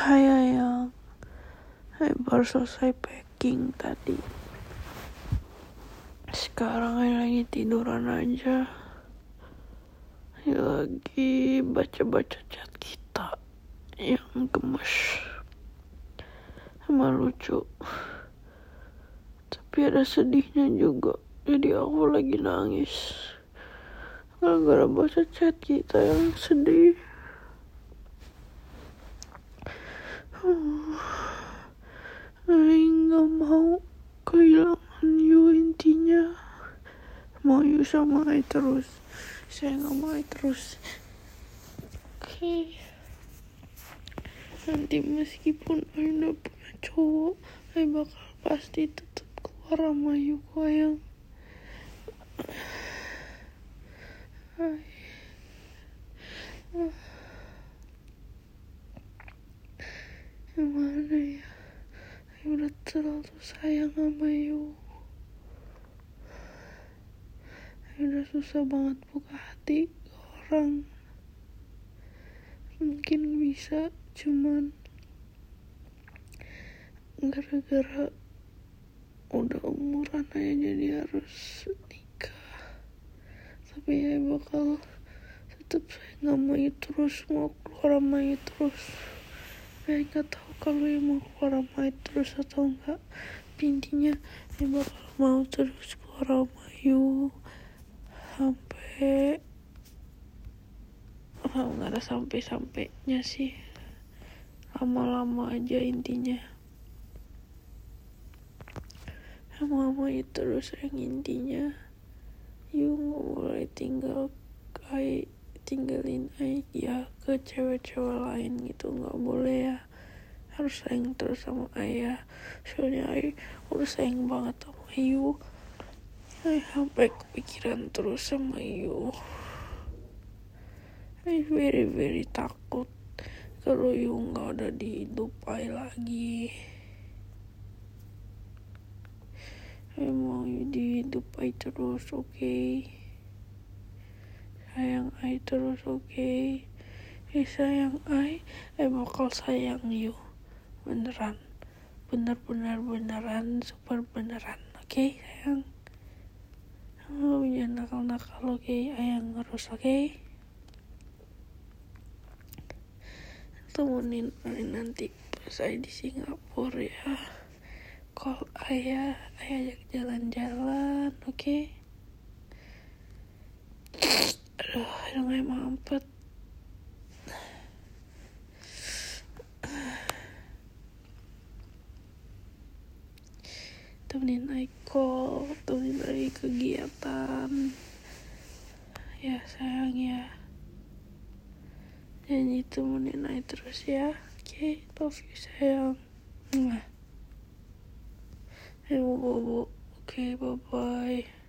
Hai ayang Hai baru selesai packing tadi. Sekarang ayang lagi tiduran aja. Lagi baca-baca chat kita Yang gemes Emang lucu. Tapi ada sedihnya juga. Jadi aku lagi nangis. Gara-gara baca chat kita yang sedih Gak mau kehilangan you intinya mau you sama I terus. Saya gak mau I terus. Oke. Okay. nanti meskipun I udah punya cowok I bakal pasti tetap keluar sama you kok yang Hai. gimana ya Udah terlalu sayang sama Ayu Ayu udah susah banget buka hati ke orang. Mungkin bisa cuman gara-gara udah umuran aja jadi harus nikah. Tapi ya bakal tetap sayang sama Ayu terus mau keluar sama Ayu terus saya nggak tahu kalau yang mau keluar sama terus atau enggak intinya yang bakal mau terus keluar sama you sampai oh, nggak ada sampai sampainya sih. Lama-lama aja intinya. Sama itu terus yang intinya. You nggak boleh tinggal kayak tinggalin ayah ke cewek-cewek lain gitu nggak boleh ya. Harus sayang terus sama ayah. Soalnya ayah udah sayang banget sama Ayu. Ayah sampai kepikiran terus sama Ayu. Ayah very very takut kalau Ayu nggak ada di hidup ayah lagi. Ayah mau di hidup ayah terus oke. okay? Sayang I terus oke okay? eh sayang I I bakal sayang you beneran bener-bener beneran super beneran oke okay, sayang lo jangan nakal-nakal oke okay? ayang harus oke okay? temenin I nanti pas I di Singapura ya call ayah ayah ajak jalan-jalan oke okay? Gak mampet temenin Aiko temenin lagi kegiatan ya sayang ya janji temenin Ai terus ya oke okay, love you sayang Mwah. Eh, bobo. Oke, okay, bye-bye.